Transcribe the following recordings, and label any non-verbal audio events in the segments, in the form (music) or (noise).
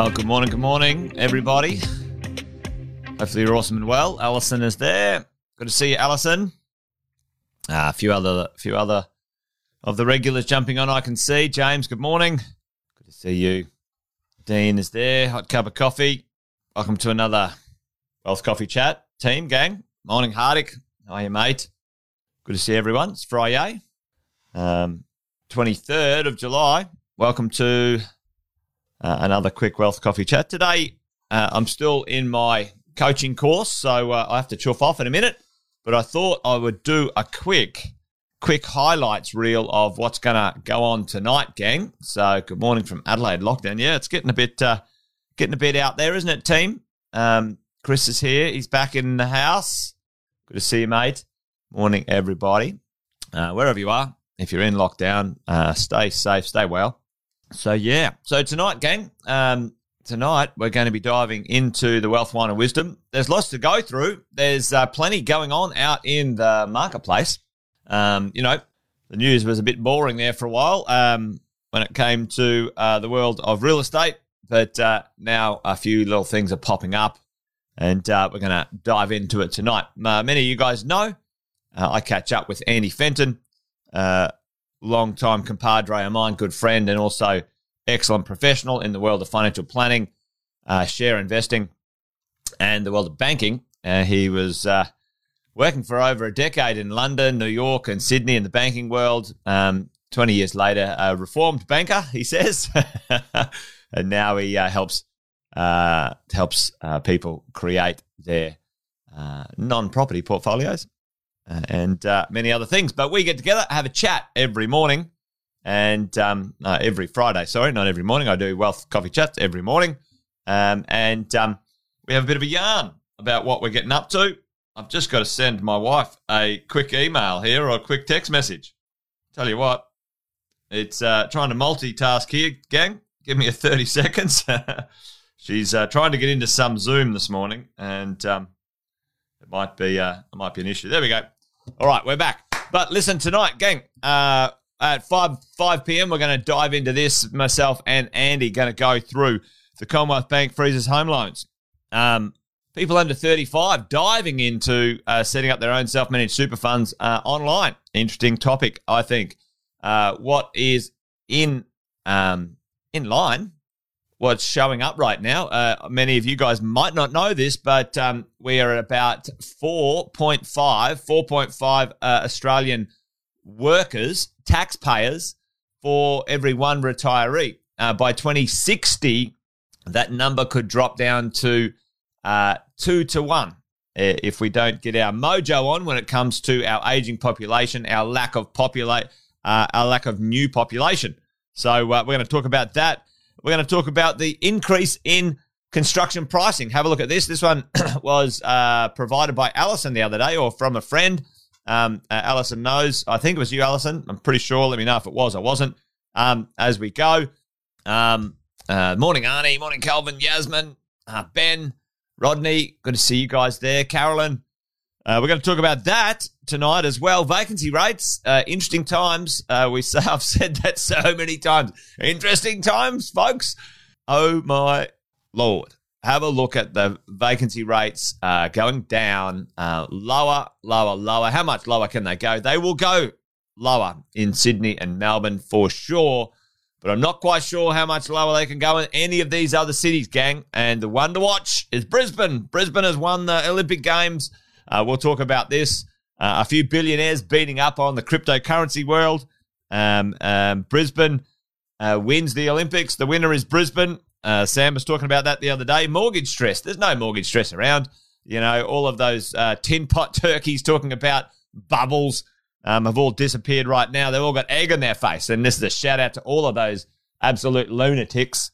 Well, good morning, good morning, everybody. Hopefully you're awesome and well. Alison is there. Good to see you, Alison. Uh, a few other, few other of the regulars jumping on. I can see James. Good morning. Good to see you. Dean is there. Hot cup of coffee. Welcome to another Wealth Coffee Chat team gang. Morning, Hardik. How are you, mate? Good to see everyone. It's Friday, um, 23rd of July. Welcome to uh, another quick Wealth Coffee Chat. Today, uh, I'm still in my coaching course, so uh, I have to chuff off in a minute. But I thought I would do a quick, quick highlights reel of what's going to go on tonight, gang. So, good morning from Adelaide lockdown. Yeah, it's getting a bit, uh, getting a bit out there, isn't it, team? Um, Chris is here. He's back in the house. Good to see you, mate. Morning, everybody. Uh, wherever you are, if you're in lockdown, uh, stay safe, stay well. So yeah, so tonight, gang, um, tonight we're going to be diving into the wealth, wine, and wisdom. There's lots to go through. There's uh, plenty going on out in the marketplace. Um, you know, the news was a bit boring there for a while um, when it came to uh, the world of real estate, but uh, now a few little things are popping up, and uh, we're going to dive into it tonight. Uh, many of you guys know uh, I catch up with Andy Fenton, uh, long-time compadre of mine, good friend, and also excellent professional in the world of financial planning, uh, share investing, and the world of banking. Uh, he was uh, working for over a decade in London, New York, and Sydney in the banking world. Um, 20 years later, a reformed banker, he says. (laughs) and now he uh, helps uh, helps uh, people create their non-property portfolios uh, and uh, many other things. But we get together, have a chat every morning and um, uh, every Friday. Sorry, not every morning. I do wealth coffee chats every morning. Um, and um, we have a bit of a yarn about what we're getting up to. I've just got to send my wife a quick email here or a quick text message. Tell you what, it's uh, trying to multitask here, gang. Give me a 30 (laughs) seconds. (laughs) She's uh, trying to get into some Zoom this morning, and um, might be uh, might be an issue. There we go. All right, we're back. But listen, tonight, gang, uh, at 5, 5 p.m., we're going to dive into this. Myself and Andy going to go through the Commonwealth Bank freezes home loans. Um, people under 35 diving into uh, setting up their own self managed super funds uh, online. Interesting topic, I think. Uh, what is in um, in line what's showing up right now. Uh, many of you guys might not know this, but um, we are at about 4.5, 4.5 uh, Australian workers, taxpayers, for every one retiree. Uh, by 2060, that number could drop down to uh, two to one if we don't get our mojo on when it comes to our aging population, our lack of populate, uh, our lack of new population. So uh, we're going to talk about that. We're going to talk about the increase in construction pricing. Have a look at this. This one (clears throat) was uh, provided by Allison the other day or from a friend. Um, uh, Allison knows. I think it was you, Allison. I'm pretty sure. Let me know if it was. I wasn't. Um, as we go. Um, uh, morning, Arnie. Morning, Calvin, Yasmin, uh, Ben, Rodney. Good to see you guys there. Carolyn. Uh, we're going to talk about that tonight as well. Vacancy rates, uh, interesting times. Uh, we (laughs) say, I've said that so many times. Interesting times, folks. Oh my lord! Have a look at the vacancy rates uh, going down, uh, lower, lower, lower. How much lower can they go? They will go lower in Sydney and Melbourne for sure. But I'm not quite sure how much lower they can go in any of these other cities, gang. And the one to watch is Brisbane. Brisbane has won the Olympic Games. Uh, we'll talk about this. Uh, a few billionaires beating up on the cryptocurrency world. Um, um, Brisbane uh, wins the Olympics. The winner is Brisbane. Uh, Sam was talking about that the other day. Mortgage stress. There's no mortgage stress around. You know, all of those uh, tin pot (laughs) turkeys talking about bubbles um, have all disappeared right now. They've all got egg on their face. And this is a shout out to all of those absolute lunatics.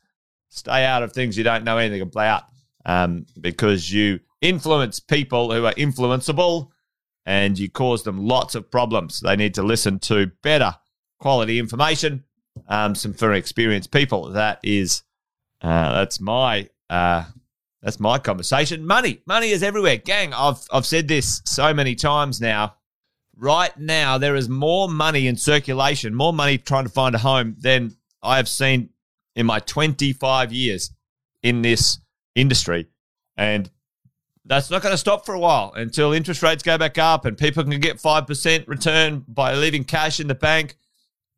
Stay out of things you don't know anything about um, because you influence people who are influenceable and you cause them lots of problems. They need to listen to better quality information, um, some very experienced people. That is, uh, that's my, uh, that's my conversation. Money, money is everywhere, gang. I've I've said this so many times now. Right now, there is more money in circulation, more money trying to find a home than I have seen in my 25 years in this industry. And that's not going to stop for a while until interest rates go back up and people can get 5% return by leaving cash in the bank.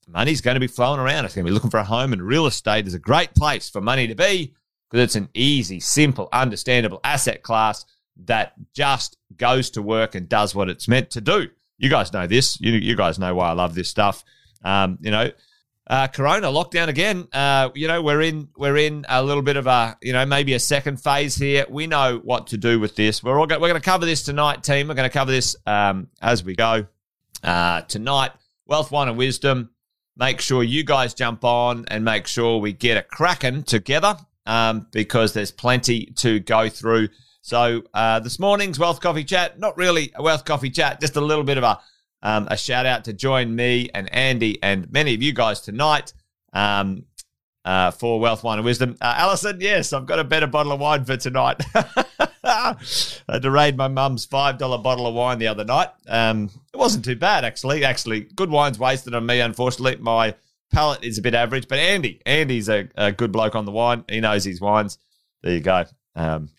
Money's going to be flowing around. It's going to be looking for a home, and real estate is a great place for money to be because it's an easy, simple, understandable asset class that just goes to work and does what it's meant to do. You guys know this. You, you guys know why I love this stuff. Um, you know, uh, Corona lockdown again. Uh, you know, we're in we're in a little bit of a you know maybe a second phase here. We know what to do with this. We're all go- we're going to cover this tonight, team. We're going to cover this um, as we go uh, tonight. Wealth, wine, and wisdom. Make sure you guys jump on and make sure we get a cracking together um, because there's plenty to go through. So uh, this morning's wealth coffee chat, not really a wealth coffee chat, just a little bit of a um, a shout out to join me and Andy and many of you guys tonight um, uh, for Wealth, Wine, and Wisdom. Uh, Alison, yes, I've got a better bottle of wine for tonight. (laughs) I had to raid my mum's $5 bottle of wine the other night. Um, it wasn't too bad, actually. Actually, good wine's wasted on me, unfortunately. My palate is a bit average, but Andy, Andy's a, a good bloke on the wine. He knows his wines. There you go. Um,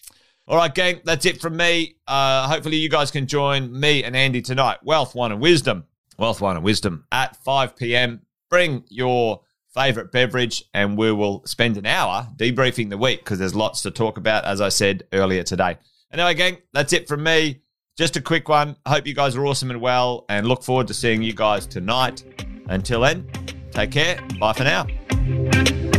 all right, gang, that's it from me. Uh, hopefully, you guys can join me and Andy tonight. Wealth, Wine, and Wisdom. Wealth, Wine, and Wisdom at 5 p.m. Bring your favorite beverage, and we will spend an hour debriefing the week because there's lots to talk about, as I said earlier today. Anyway, gang, that's it from me. Just a quick one. Hope you guys are awesome and well, and look forward to seeing you guys tonight. Until then, take care. Bye for now.